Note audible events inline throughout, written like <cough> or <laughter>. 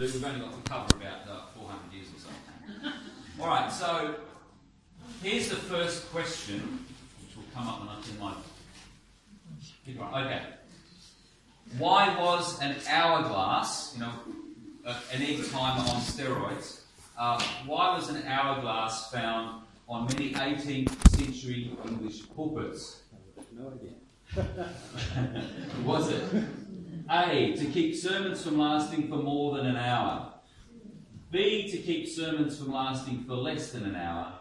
do. We've only got to cover about uh, 400 years or so. All right, so here's the first question, which will come up when I turn my. Okay. Why was an hourglass, you know, an egg timer on steroids, uh, why was an hourglass found on many 18th century English pulpits? No idea. <laughs> was it? A. To keep sermons from lasting for more than an hour. B. To keep sermons from lasting for less than an hour.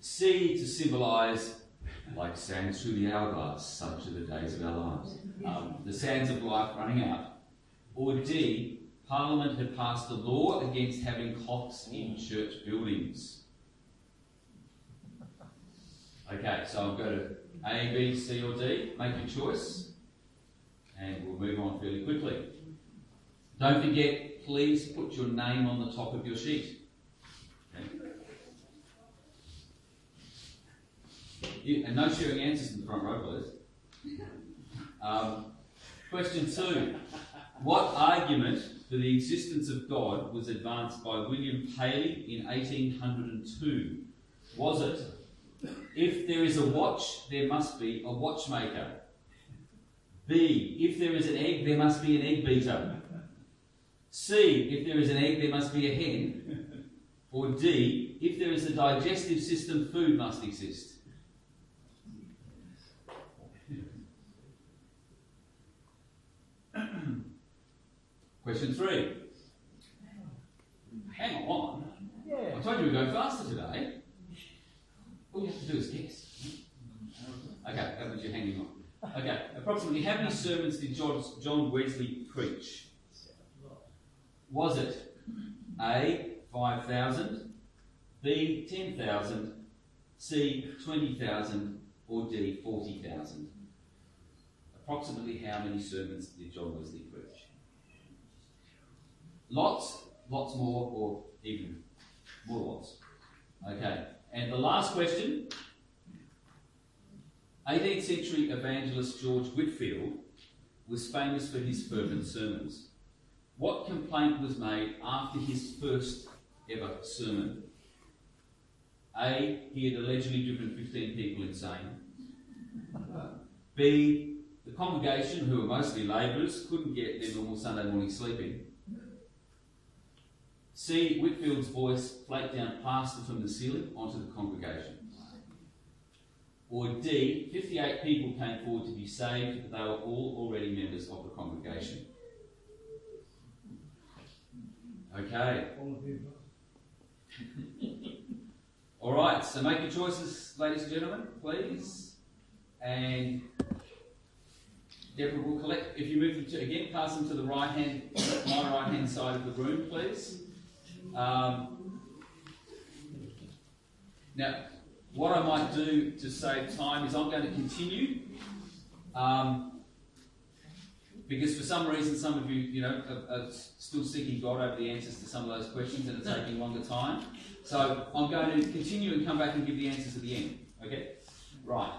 C. To symbolise, like sands through the hourglass, such are the days of our lives. Um, the sands of life running out. Or D. Parliament had passed a law against having clocks in church buildings. Okay, so I'll go to A, B, C, or D. Make your choice and we'll move on fairly quickly. Don't forget, please put your name on the top of your sheet. Okay. You, and no sharing answers in the front row, please. Um, question two. What argument for the existence of God was advanced by William Paley in 1802? Was it, if there is a watch, there must be a watchmaker? B. If there is an egg, there must be an egg beater. C. If there is an egg, there must be a hen. Or D. If there is a digestive system, food must exist. <clears throat> Question three. Hang on. Yeah. I told you we'd go faster today. All you have to do is guess. Okay, that was you hanging on. Okay, approximately how many sermons did John Wesley preach? Was it A, 5,000, B, 10,000, C, 20,000, or D, 40,000? Approximately how many sermons did John Wesley preach? Lots, lots more, or even more lots. Okay, and the last question 18th century evangelist George Whitefield was famous for his fervent sermons. What complaint was made after his first ever sermon? A. He had allegedly driven 15 people insane. B. The congregation, who were mostly labourers, couldn't get their normal Sunday morning sleeping. C. Whitefield's voice flaked down plaster from the ceiling onto the congregation. Or D, 58 people came forward to be saved, but they were all already members of the congregation. Okay. All right, so make your choices, ladies and gentlemen, please. And Deborah will collect, if you move them to, again, pass them to the right hand, my right hand side of the room, please. Um, now, what I might do to save time is I'm going to continue. Um, because for some reason, some of you, you know, are, are, still seeking God over the answers to some of those questions and are taking longer time. So I'm going to continue and come back and give the answers at the end. Okay? Right.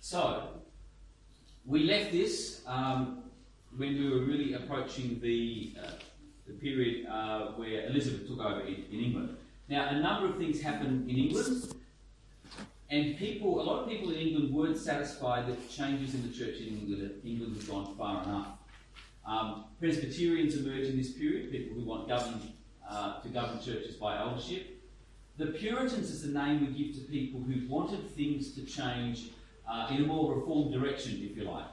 So, we left this um, when we were really approaching the, uh, the period uh, where Elizabeth took over in, in England. Now, a number of things happened in England. And people, a lot of people in England weren't satisfied that changes in the church in England, England had gone far enough. Um, Presbyterians emerged in this period, people who want uh, to govern churches by eldership. The Puritans is the name we give to people who wanted things to change uh, in a more reformed direction, if you like.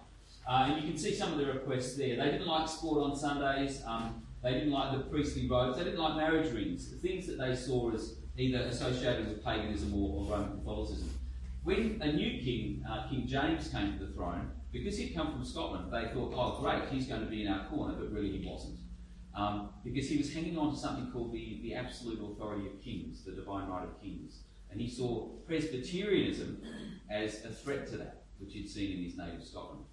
Uh, and you can see some of the requests there. They didn't like sport on Sundays, um, they didn't like the priestly robes, they didn't like marriage rings, the things that they saw as either associated with paganism or, or Roman Catholicism. When a new king, uh, King James, came to the throne, because he'd come from Scotland, they thought, oh, great, he's going to be in our corner, but really he wasn't. Um, because he was hanging on to something called the, the absolute authority of kings, the divine right of kings. And he saw Presbyterianism as a threat to that, which he'd seen in his native Scotland.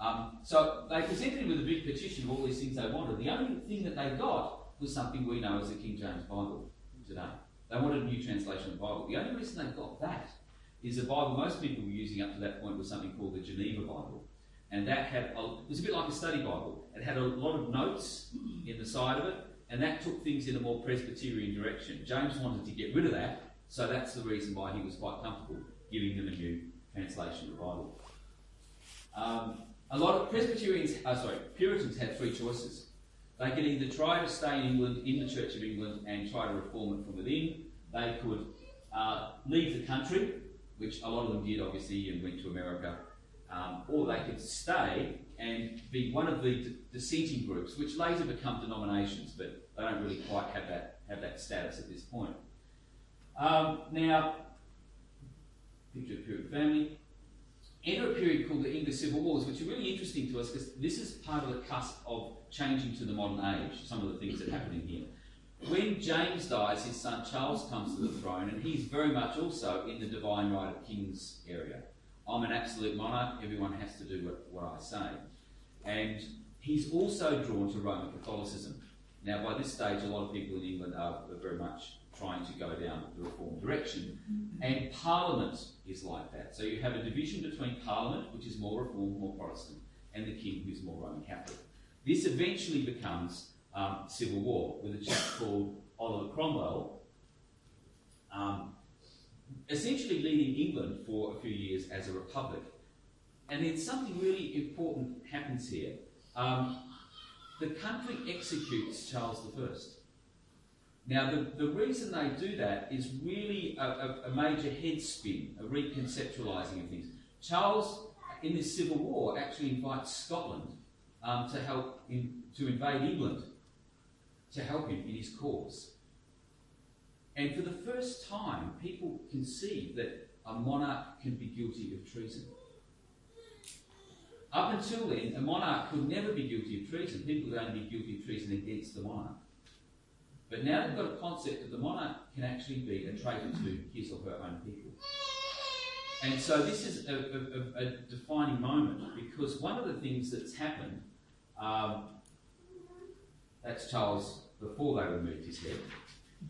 Um, so they presented him with a big petition of all these things they wanted. The only thing that they got was something we know as the King James Bible today. They wanted a new translation of the Bible. The only reason they got that is the Bible most people were using up to that point was something called the Geneva Bible. And that had, a, it was a bit like a study Bible. It had a lot of notes in the side of it, and that took things in a more Presbyterian direction. James wanted to get rid of that, so that's the reason why he was quite comfortable giving them a new translation of the Bible. Um, a lot of Presbyterians, uh, sorry, Puritans had three choices. They could either try to stay in England, in the Church of England, and try to reform it from within. They could uh, leave the country, which a lot of them did, obviously, and went to America. Um, or they could stay and be one of the dissenting groups, which later become denominations, but they don't really quite have that have that status at this point. Um, now, picture of Puritan family. Enter a period called the English Civil Wars, which are really interesting to us because this is part of the cusp of changing to the modern age, some of the things that happen in here. When James dies, his son Charles comes to the throne, and he's very much also in the divine right of kings area. I'm an absolute monarch, everyone has to do what, what I say. And he's also drawn to Roman Catholicism. Now, by this stage, a lot of people in England are very much trying to go down the reform direction. And Parliament is like that. So you have a division between Parliament, which is more reform, more Protestant, and the King, who's more Roman Catholic. This eventually becomes um, civil war with a chap called Oliver Cromwell, um, essentially leading England for a few years as a republic. And then something really important happens here. Um, the country executes Charles I. Now, the, the reason they do that is really a, a, a major head spin, a reconceptualising of things. Charles, in this civil war, actually invites Scotland um, to help in, to invade England, to help him in his cause. And for the first time, people conceive that a monarch can be guilty of treason. Up until then, a monarch could never be guilty of treason. People could only be guilty of treason against the monarch. But now they've got a concept that the monarch can actually be a traitor to his or her own people. And so this is a, a, a defining moment because one of the things that's happened, um, that's Charles before they removed his head.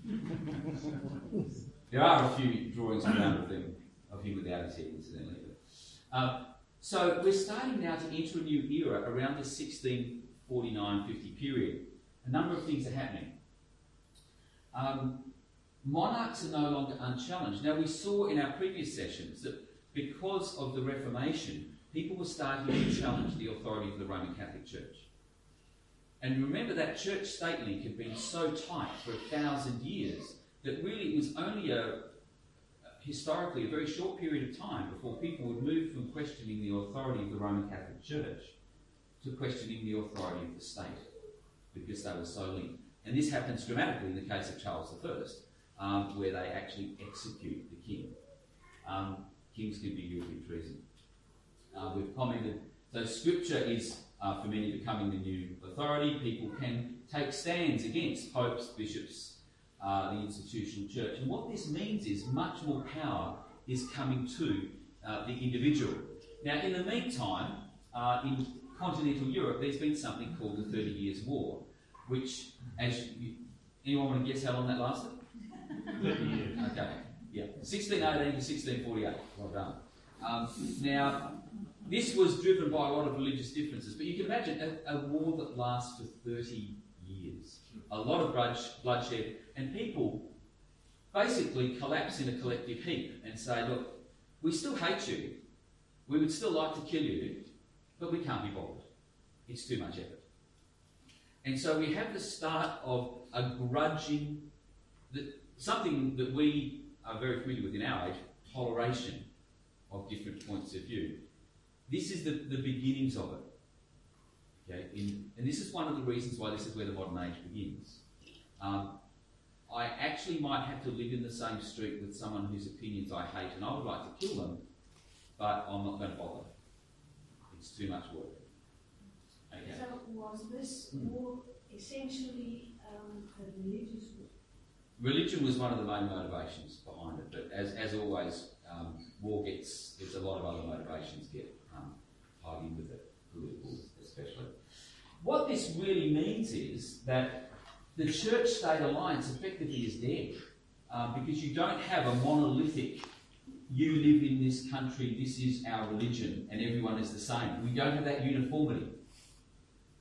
<laughs> there are a few drawings around of him, of him without his head, incidentally. Um, so we're starting now to enter a new era around the 1649-50 period. A number of things are happening. Um, monarchs are no longer unchallenged. Now, we saw in our previous sessions that because of the Reformation, people were starting to challenge the authority of the Roman Catholic Church. And remember that church state link had been so tight for a thousand years that really it was only a, historically a very short period of time before people would move from questioning the authority of the Roman Catholic Church to questioning the authority of the state because they were so linked. And this happens dramatically in the case of Charles I, um, where they actually execute the king. Um, kings can be guilty of treason. Uh, we've commented, so scripture is uh, for many becoming the new authority. People can take stands against popes, bishops, uh, the institutional church. And what this means is much more power is coming to uh, the individual. Now, in the meantime, uh, in continental Europe, there's been something called the Thirty Years' War, which, as you, anyone want to guess how long that lasted? 30 years. Okay, yeah, 1618 to 1648. Well done. Um, now, this was driven by a lot of religious differences, but you can imagine a, a war that lasts for 30 years. A lot of bloodshed, and people basically collapse in a collective heap and say, look, we still hate you, we would still like to kill you, but we can't be bothered. It's too much effort. And so we have the start of a grudging, something that we are very familiar with in our age, toleration of different points of view. This is the, the beginnings of it. Okay? In, and this is one of the reasons why this is where the modern age begins. Um, I actually might have to live in the same street with someone whose opinions I hate, and I would like to kill them, but I'm not going to bother. It's too much work. So was this war essentially um, a religious war? Religion was one of the main motivations behind it, but as, as always, um, war gets, there's a lot of other motivations get um, tied in with it, political especially. What this really means is that the church state alliance effectively is dead um, because you don't have a monolithic, you live in this country, this is our religion, and everyone is the same. We don't have that uniformity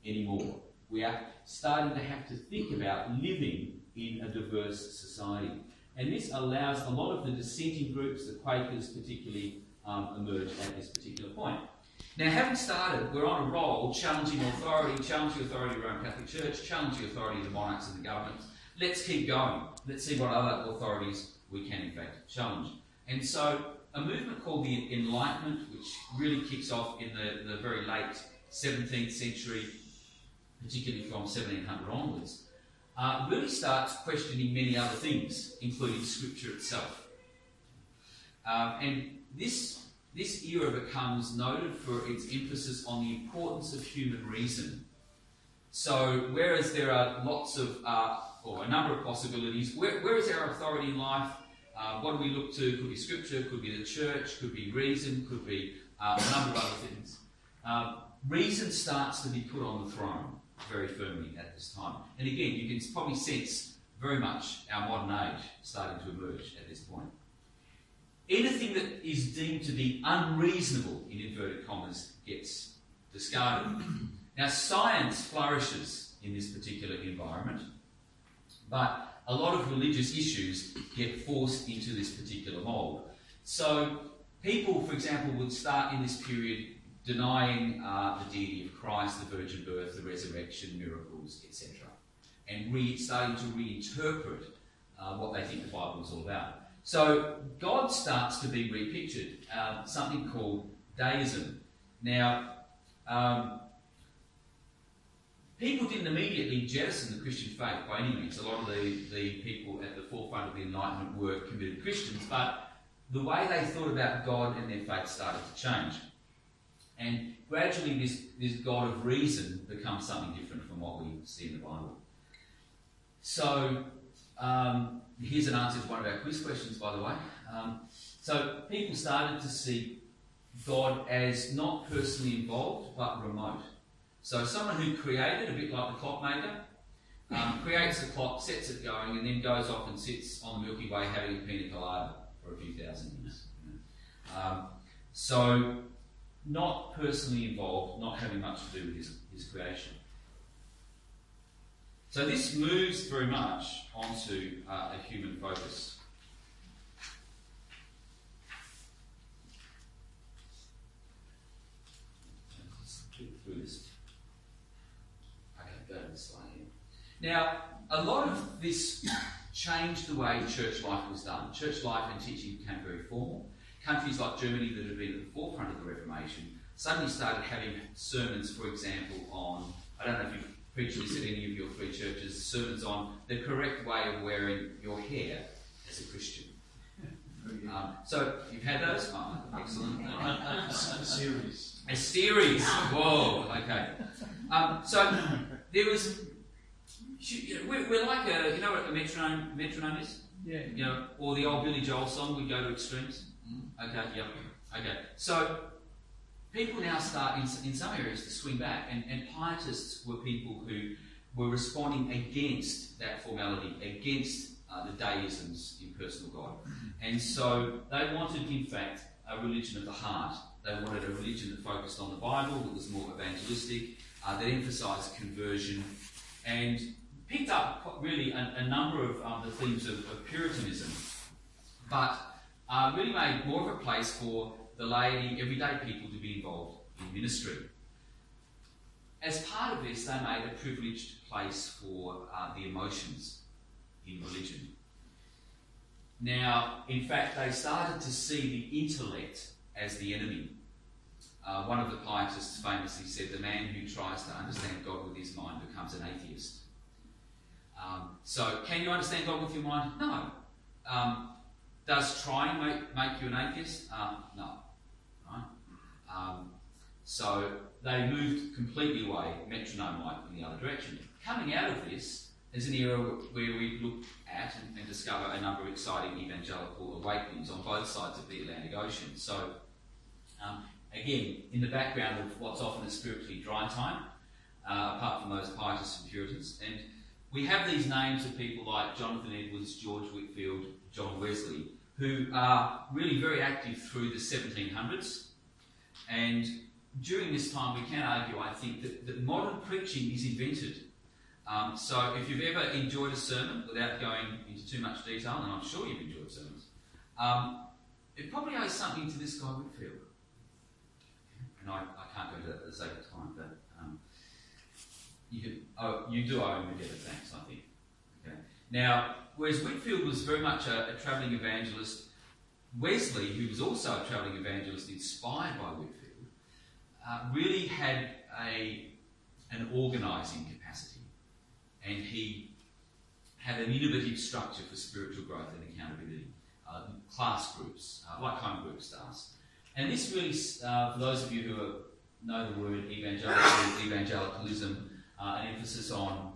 anymore. We are starting to have to think about living in a diverse society. And this allows a lot of the dissenting groups, the Quakers particularly, um, emerge at this particular point. Now, having started, we're on a roll challenging authority, challenging authority of the Roman Catholic Church, challenging authority of the monarchs and the governments. Let's keep going. Let's see what other authorities we can, in fact, challenge. And so, a movement called the Enlightenment, which really kicks off in the, the very late 17th century, particularly from 1700 onwards, uh, really starts questioning many other things, including Scripture itself. Um, and this, this era becomes noted for its emphasis on the importance of human reason. So, whereas there are lots of, uh, or a number of possibilities, where, where is our authority in life? Uh, what do we look to? Could be Scripture, could be the church, could be reason, could be uh, a number of other things. Um, reason starts to be put on the throne very firmly at this time. And again, you can probably sense very much our modern age starting to emerge at this point. Anything that is deemed to be unreasonable, in inverted commas, gets discarded. <clears throat> now, science flourishes in this particular environment, but a lot of religious issues get forced into this particular mould. So, people, for example, would start in this period denying uh, the deity of Christ, the virgin birth, the resurrection, miracles, etc., and re- starting to reinterpret uh, what they think the Bible is all about. So God starts to be repictured, uh, something called deism. Now, um, people didn't immediately jettison the Christian faith by any means. A lot of the, the people at the forefront of the Enlightenment were committed Christians, but the way they thought about God and their faith started to change. And gradually, this, this God of reason becomes something different from what we see in the Bible. So, um, here's an answer to one of our quiz questions, by the way. Um, so, people started to see God as not personally involved, but remote. So, someone who created, a bit like the clockmaker, um, creates the clock, sets it going, and then goes off and sits on the Milky Way having a pina colada for a few thousand years. Um, so, not personally involved, not having much to do with his, his creation. So this moves very much onto uh, a human focus. Through this. Go here. Now, a lot of this changed the way church life was done. Church life and teaching became very formal countries like Germany that had been at the forefront of the Reformation suddenly started having sermons, for example, on, I don't know if you've preached this at any of your free churches, sermons on the correct way of wearing your hair as a Christian. Um, so you've had those? Oh, excellent. A <laughs> series. A series. Whoa. Okay. Um, so there was. We're, we're like a, you know what a metronome metronome is? Yeah. You know, or the old Billy Joel song. We go to extremes. Okay, yep. Okay. So people now start in, in some areas to swing back, and, and pietists were people who were responding against that formality, against uh, the deisms in personal God. And so they wanted, in fact, a religion of the heart. They wanted a religion that focused on the Bible, that was more evangelistic, uh, that emphasised conversion, and picked up really a, a number of um, the themes of, of Puritanism, but uh, really made more of a place for the laity, everyday people to be involved in ministry. As part of this, they made a privileged place for uh, the emotions in religion. Now, in fact, they started to see the intellect as the enemy. Uh, one of the pietists famously said, The man who tries to understand God with his mind becomes an atheist. Um, so, can you understand God with your mind? No. Um, does trying make, make you an atheist? Um, no. Right? Um, so they moved completely away, metronome like, in the other direction. Coming out of this is an era where we look at and, and, discover a number of exciting evangelical awakenings on both sides of the Atlantic Ocean. So, um, again, in the background of what's often a spiritually dry time, uh, apart from those pietists and Puritans, and we have these names of people like Jonathan Edwards, George Whitefield, John Wesley, who are really very active through the 1700s and during this time, we can argue, I think, that, that modern preaching is invented. Um, so if you've ever enjoyed a sermon, without going into too much detail, and I'm sure you've enjoyed sermons, um, it probably owes something to this guy Whitefield. And I, I can't go into that for the sake of time, but um, you, can, oh, you do owe him a debt of thanks, I think. Now, whereas Whitefield was very much a, a travelling evangelist, Wesley, who was also a travelling evangelist inspired by Whitefield, uh, really had a, an organising capacity. And he had an innovative structure for spiritual growth and accountability. Uh, class groups, uh, like home groups does. And this really, uh, for those of you who are, know the word evangelical, evangelicalism, uh, an emphasis on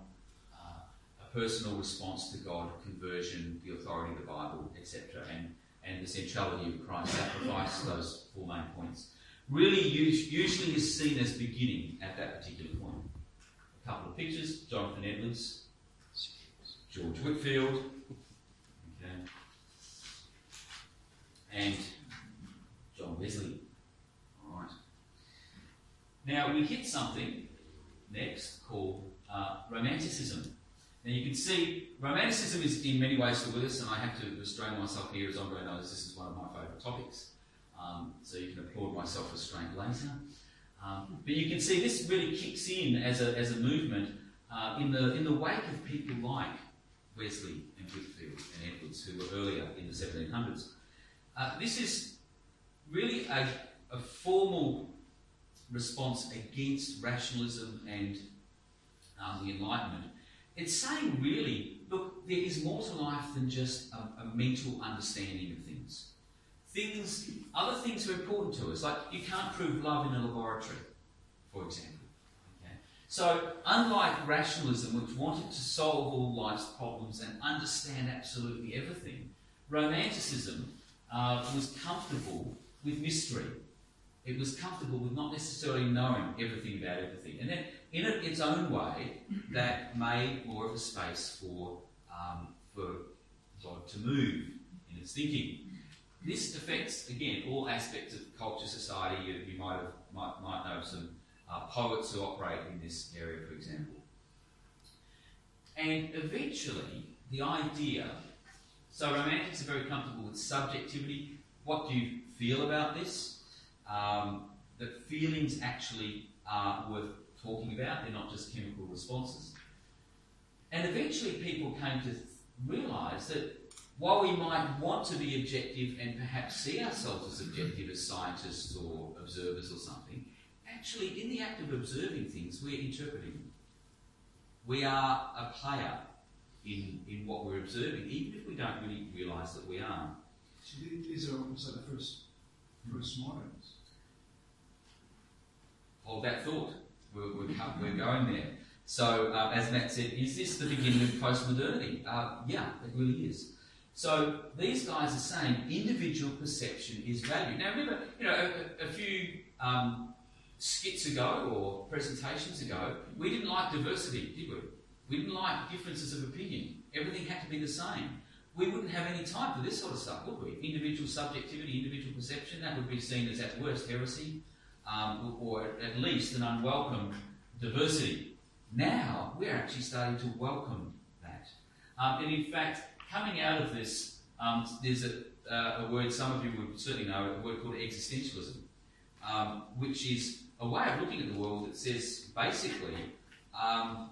personal response to God, conversion, the authority of the Bible, etc., and, and the centrality of Christ's sacrifice, those four main points, really usually is seen as beginning at that particular point. A couple of pictures Jonathan Edwards, George Whitefield, okay, and John Wesley. All right. Now we hit something next called uh, Romanticism. Now you can see Romanticism is in many ways still with us, and I have to restrain myself here as Andre knows this is one of my favourite topics. Um, so you can applaud my self restraint later. Um, but you can see this really kicks in as a, as a movement uh, in, the, in the wake of people like Wesley and Whitefield and Edwards, who were earlier in the 1700s. Uh, this is really a, a formal response against rationalism and um, the Enlightenment. It's saying, really, look, there is more to life than just a, a mental understanding of things. Things, other things are important to us. Like you can't prove love in a laboratory, for example. So, unlike rationalism, which wanted to solve all life's problems and understand absolutely everything, Romanticism uh, was comfortable with mystery. It was comfortable with not necessarily knowing everything about everything. And then, in its own way, that made more of a space for, um, for God to move in its thinking. This affects, again, all aspects of culture, society. You, you might, have, might, might know some uh, poets who operate in this area, for example. And eventually, the idea so, romantics are very comfortable with subjectivity. What do you feel about this? Um, that feelings actually are worth talking about, they're not just chemical responses. And eventually, people came to realise that while we might want to be objective and perhaps see ourselves as objective as scientists or observers or something, actually, in the act of observing things, we're interpreting them. We are a player in, in what we're observing, even if we don't really realise that we are. So these are almost like the first, first moderns. Hold that thought. We're, we're, going there. So, uh, as Matt said, is this the beginning of postmodernity? Uh, yeah, it really is. So these guys are saying individual perception is value. Now remember, you know, a, a few um, skits ago or presentations ago, we didn't like diversity, did we? We didn't like differences of opinion. Everything had to be the same. We wouldn't have any time for this sort of stuff, would we? Individual subjectivity, individual perception, that would be seen as at worst heresy, um, or at least an unwelcome diversity. Now, we're actually starting to welcome that. Um, and in fact, coming out of this, um, there's a, uh, a, word some of you would certainly know, a word called existentialism, um, which is a way of looking at the world that says basically, um,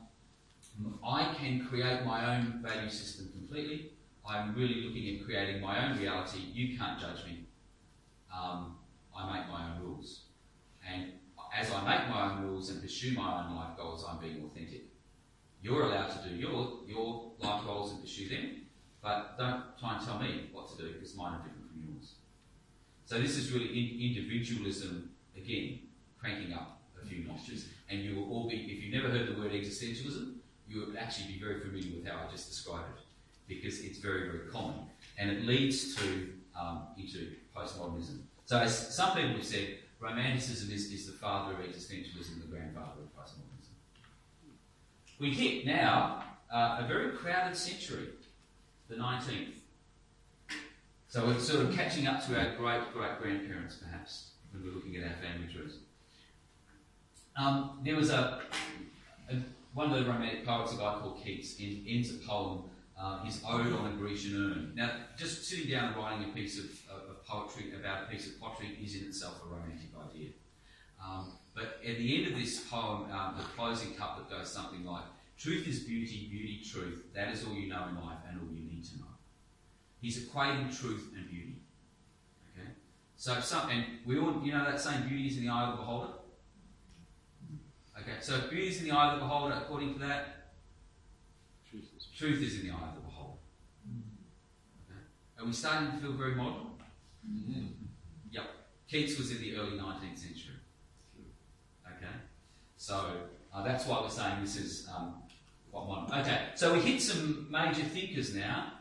I can create my own value system completely. I'm really looking at creating my own reality. You can't judge me. Um, I make my own rules. And as I make my own rules and pursue my own life goals, I'm being authentic. You're allowed to do your, your life goals and pursue them, but don't try and tell me what to do because mine are different from yours. So this is really in, individualism, again, cranking up a few notches. And you will all be, if you've never heard the word existentialism, you would actually be very familiar with how I just described it because it's very, very common. And it leads to um, into postmodernism. So as some people have said, Romanticism is, is the father of existentialism, the grandfather of postmodernism. We hit now uh, a very crowded century, the 19th. So we're sort of catching up to our great great grandparents, perhaps, when we're looking at our family trees. Um, there was a, a, one of the Romantic poets, a guy called Keats, in, ends a poem, uh, his Ode on a Grecian Urn. Now, just sitting down and writing a piece of, of, poetry about a piece of pottery is in itself a romantic idea. Um, but at the end of this poem, um, the closing couplet goes something like, Truth is beauty, beauty, truth. That is all you know in life and all you need to know. He's equating truth and beauty. Okay? So, some, and we all, you know that saying, beauty is in the eye of the beholder? Okay, so beauty is in the eye of the beholder, according to that, Truth is in the eye of the beholder. Okay? Are we starting to feel very modern? Yep. Keats was in the early 19th century. Okay? So uh, that's why we're saying this is um, quite modern. Okay, so we hit some major thinkers now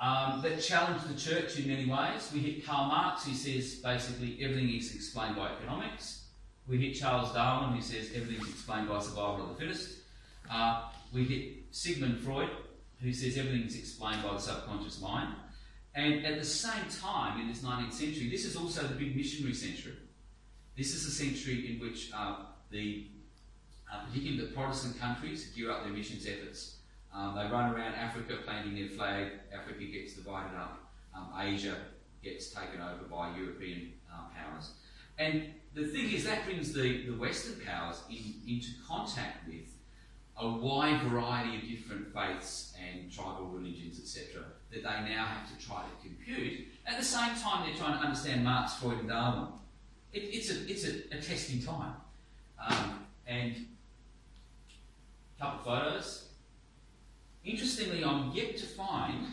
um, that challenge the church in many ways. We hit Karl Marx, who says basically everything is explained by economics. We hit Charles Darwin, who says everything is explained by survival of the fittest. Uh, we hit Sigmund Freud, who says everything is explained by the subconscious mind. And at the same time, in this 19th century, this is also the big missionary century. This is a century in which uh, the, uh, particularly the Protestant countries, gear up their missions efforts. Um, they run around Africa planting their flag. Africa gets divided up. Um, Asia gets taken over by European uh, powers. And the thing is, that brings the, the Western powers in, into contact with a wide variety of different faiths and tribal religions, etc., that they now have to try to compute. At the same time, they're trying to understand Marx, Freud, and Darwin. It, it's a, it's a, a testing time. Um, and a couple of photos. Interestingly, I'm yet to find,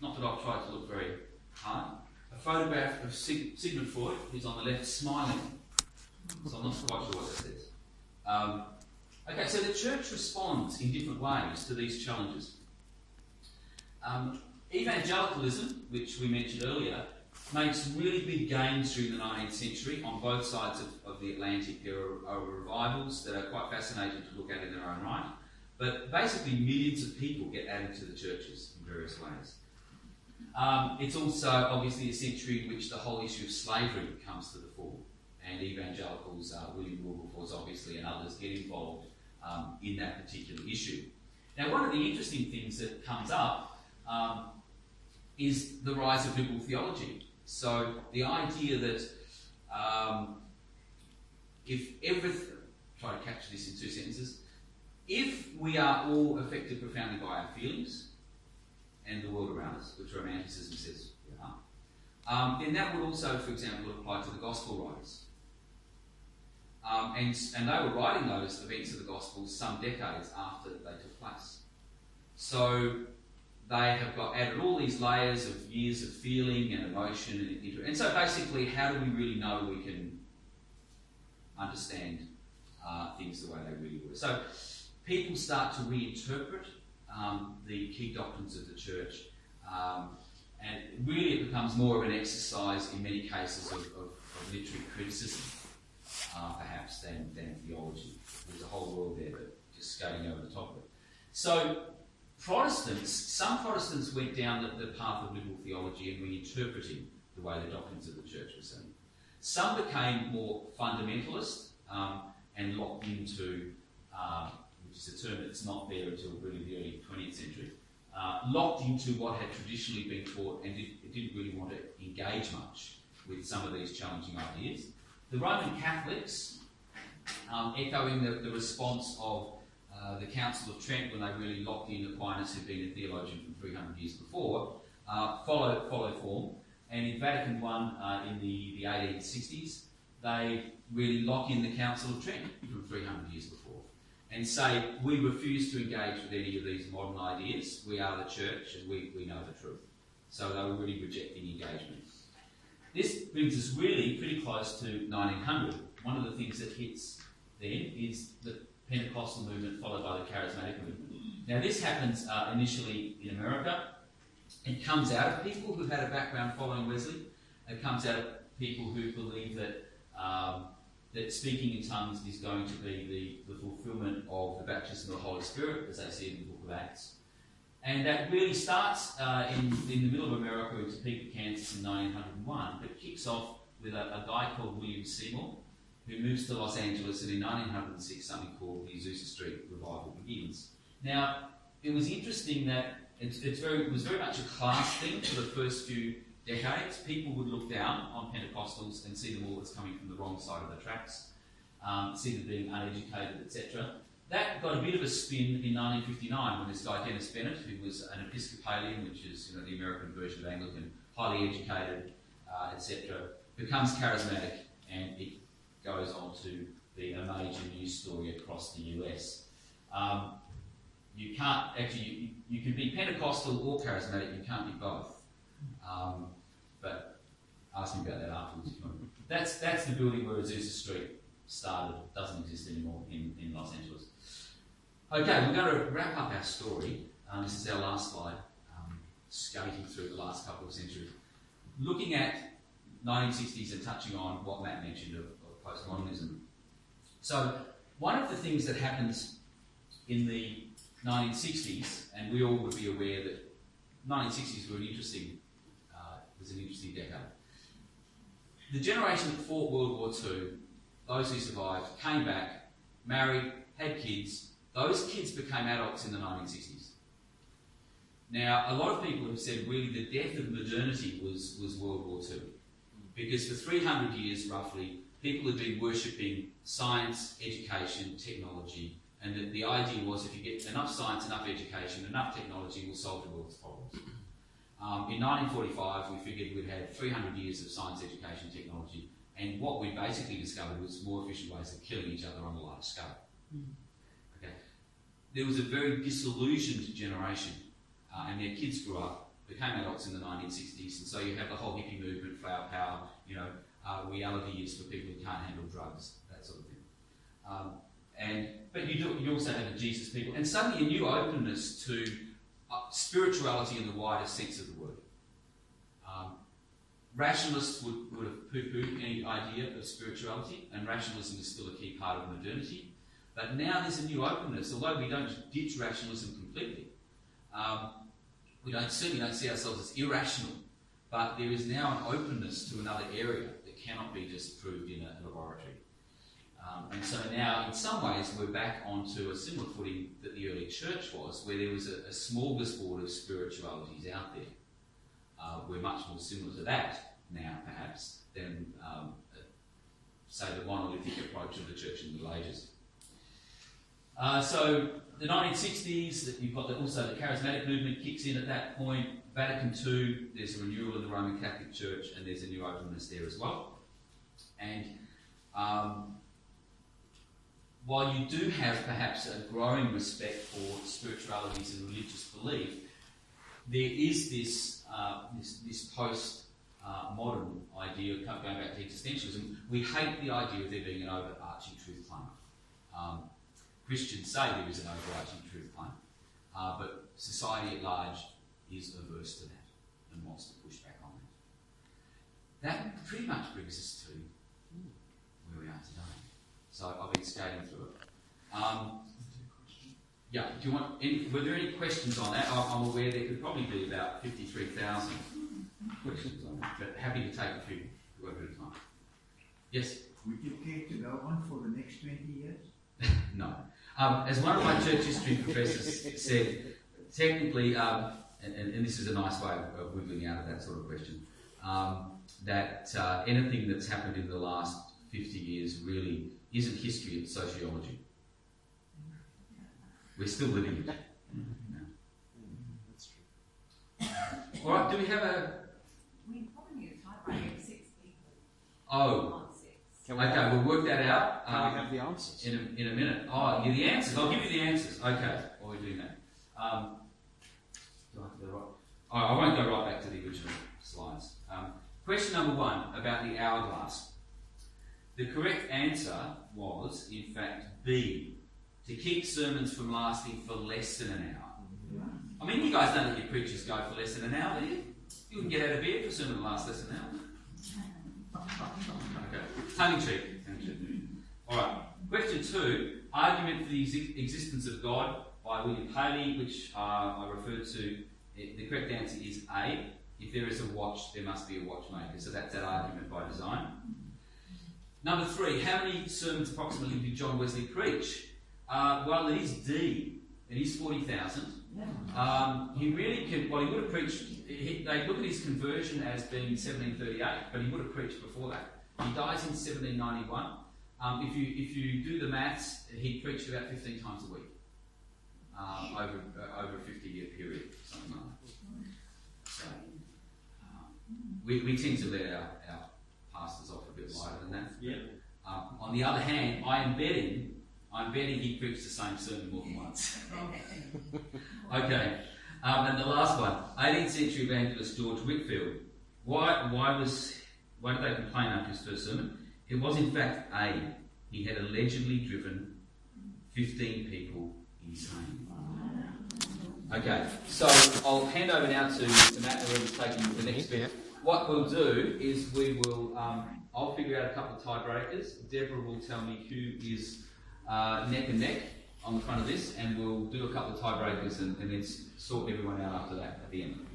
not that I've tried to look very hard, a photograph of Sig- Sigmund Freud, who's on the left smiling. So I'm not quite sure what that says. Um, okay, so the church responds in different ways to these challenges. Um, evangelicalism, which we mentioned earlier, makes really big gains during the 19th century on both sides of, of the Atlantic. There are, are, revivals that are quite fascinating to look at in their own right. But basically, millions of people get added to the churches in various ways. Um, it's also obviously a century in which the whole issue of slavery comes to the fore, and evangelicals, uh, William Wilberforce obviously, and others get involved um, in that particular issue. Now, one of the interesting things that comes up um, is the rise of liberal theology. So, the idea that um, if everything, try to capture this in two sentences, if we are all affected profoundly by our feelings and the world around us, which Romanticism says we are, um, then that would also, for example, apply to the gospel writers. Um, and, and they were writing those events of the Gospels some decades after they took place. So they have got added all these layers of years of feeling and emotion and And so basically, how do we really know we can understand uh, things the way they really were? So people start to reinterpret um, the key doctrines of the church. Um, and really, it becomes more of an exercise in many cases of, of, of literary criticism uh, perhaps, than, than theology. There's a whole world there, but just skating over the top of it. So, Protestants, some Protestants went down the, the path of liberal theology and reinterpreting the way the doctrines of the church were seen. Some became more fundamentalist um, and locked into, uh, which is a term that's not there until really the early 20th century, uh, locked into what had traditionally been taught and did, didn't really want to engage much with some of these challenging ideas. The Roman Catholics, um, echoing the, the, response of uh, the Council of Trent when they really locked in Aquinas, who'd been a theologian from 300 years before, uh, follow, follow form. And in Vatican I uh, in the, the 1860s, they really lock in the Council of Trent from 300 years before and say, we refuse to engage with any of these modern ideas. We are the church and we, we know the truth. So they were really rejecting engagement. This brings us really pretty close to 1900. One of the things that hits then is the Pentecostal movement followed by the charismatic movement. Now, this happens uh, initially in America. It comes out of people who've had a background following Wesley. It comes out of people who believe that um, that speaking in tongues is going to be the, the fulfillment of the baptism of the Holy Spirit, as they see in the book of Acts. And that really starts uh, in, in the middle of America in Topeka, Kansas in 1901, but kicks off with a, a guy called William Seymour, who moves to Los Angeles, and in 1906, something called the Azusa Street Revival begins. Now, it was interesting that it's, it's very, it was very much a class thing for the first few decades. People would look down on Pentecostals and see them all as coming from the wrong side of the tracks, um, see them being uneducated, etc. That got a bit of a spin in 1959 when this guy Dennis Bennett, who was an Episcopalian, which is you know, the American version of Anglican, highly educated, uh, etc., becomes charismatic and it goes on to be a major news story across the US. Um, you can't actually, you, you can be Pentecostal or charismatic, you can't be both. Um, but ask me about that afterwards. That's, that's the building where Azusa Street started, doesn't exist anymore in, in Los Angeles. Okay, we're going to wrap up our story. Um, this is our last slide, um, skating through the last couple of centuries. Looking at 1960s and touching on what Matt mentioned of, of postmodernism. So, one of the things that happens in the 1960s, and we all would be aware that 1960s were an interesting, uh, was an interesting decade. The generation fought World War II, those who survived, came back, married, had kids. Those kids became adults in the 1960s. Now, a lot of people have said really the death of modernity was, was World War II. Because for 300 years, roughly, people had been worshipping science, education, technology, and the, the idea was if you get enough science, enough education, enough technology we'll solve the world's problems. Um, in 1945, we figured we'd had 300 years of science, education, technology, and what we basically discovered was more efficient ways of killing each other on a large scale. Okay. There was a very disillusioned generation, uh, and their kids grew up, became adults in the 1960s, and so you have the whole hippie movement, flower power, you know, uh, reality is for people who can't handle drugs, that sort of thing. Um, and but you do, you also have the Jesus people, and suddenly a new openness to uh, spirituality in the widest sense of the word. Rationalists would, would have poo-pooed any idea of spirituality, and rationalism is still a key part of modernity. But now there's a new openness, although we don't ditch rationalism completely. Um, we don't certainly don't see ourselves as irrational, but there is now an openness to another area that cannot be just proved in a laboratory. Um, and so now, in some ways, we're back onto a similar footing that the early church was, where there was a, a smorgasbord of spiritualities out there. Uh, we're much more similar to that now, perhaps, than, um, say, the monolithic approach of the church in the Middle Ages. Uh, so, the 1960s, you've got the, also the charismatic movement kicks in at that point. Vatican II, there's a renewal of the Roman Catholic Church, and there's a new openness there as well. And um, while you do have perhaps a growing respect for spiritualities and religious belief, there is this, uh, this, this post uh, modern idea of going back to existentialism. We hate the idea of there being an overarching truth claim. Um, Christians say there is an overarching truth claim, uh, but society at large is averse to that and wants to push back on that. That pretty much brings us to where we are today. So I've been skating through it. Um, yeah, do you want any, were there any questions on that? I'm aware there could probably be about 53,000 questions on that, but happy to take a few at a time. Yes? Would you care to go on for the next 20 years? <laughs> No. Um, as one of my church history professors said, technically, um, and, and, this is a nice way of, of wiggling out of that sort of question, um, that uh, anything that's happened in the last 50 years really isn't history, it's sociology. We're still living it. Yeah. That's true. All right, do we have a. We probably need a typewriter of six people. Oh, Can we, okay, have, we'll work that out. can um, we have the answers? in a, in a minute. Oh, yeah, the answers. I'll give you the answers. Okay, while we're doing that. Um, do I have to go right? Oh, I won't go right back to the original slides. Um, question number one about the hourglass. The correct answer was, in fact, B. To keep sermons from lasting for less than an hour. I mean, you guys don't let your preachers go for less than an hour, do you? You wouldn't get out of bed for a sermon that lasts less than an hour. Okay. Tongue in cheek. All right. Question two: Argument for the exi- existence of God by William Paley, which uh, I referred to. The correct answer is A. If there is a watch, there must be a watchmaker. So that's that argument by design. Number three, how many sermons approximately did John Wesley preach? Uh, well, it is D. It is 40,000. Um, he really could, well, he would have preached, he, they look at his conversion as being 1738, but he would have preached before that. He dies in 1791. Um, if, you, if you do the maths, he preached about 15 times a week um, over, uh, over a 50 year period, something like that. So, um, we, we tend to let our, our pastors off a bit lighter than that. Yeah. Um, on the other hand, I am betting, I'm betting he preached the same sermon more than once. <laughs> Okay, um, and the last one, 18th century evangelist George Whitefield. Why, why was, why did they complain after his first sermon? It was in fact A. He had allegedly driven 15 people insane. Okay, so I'll hand over now to, to Matt, whoever's taking the next bit. What we'll do is we will, um, I'll figure out a couple of tiebreakers. Deborah will tell me who is uh, neck and neck on the front of this, and we'll do a couple of tiebreakers and, and then sort everyone out after that at the end.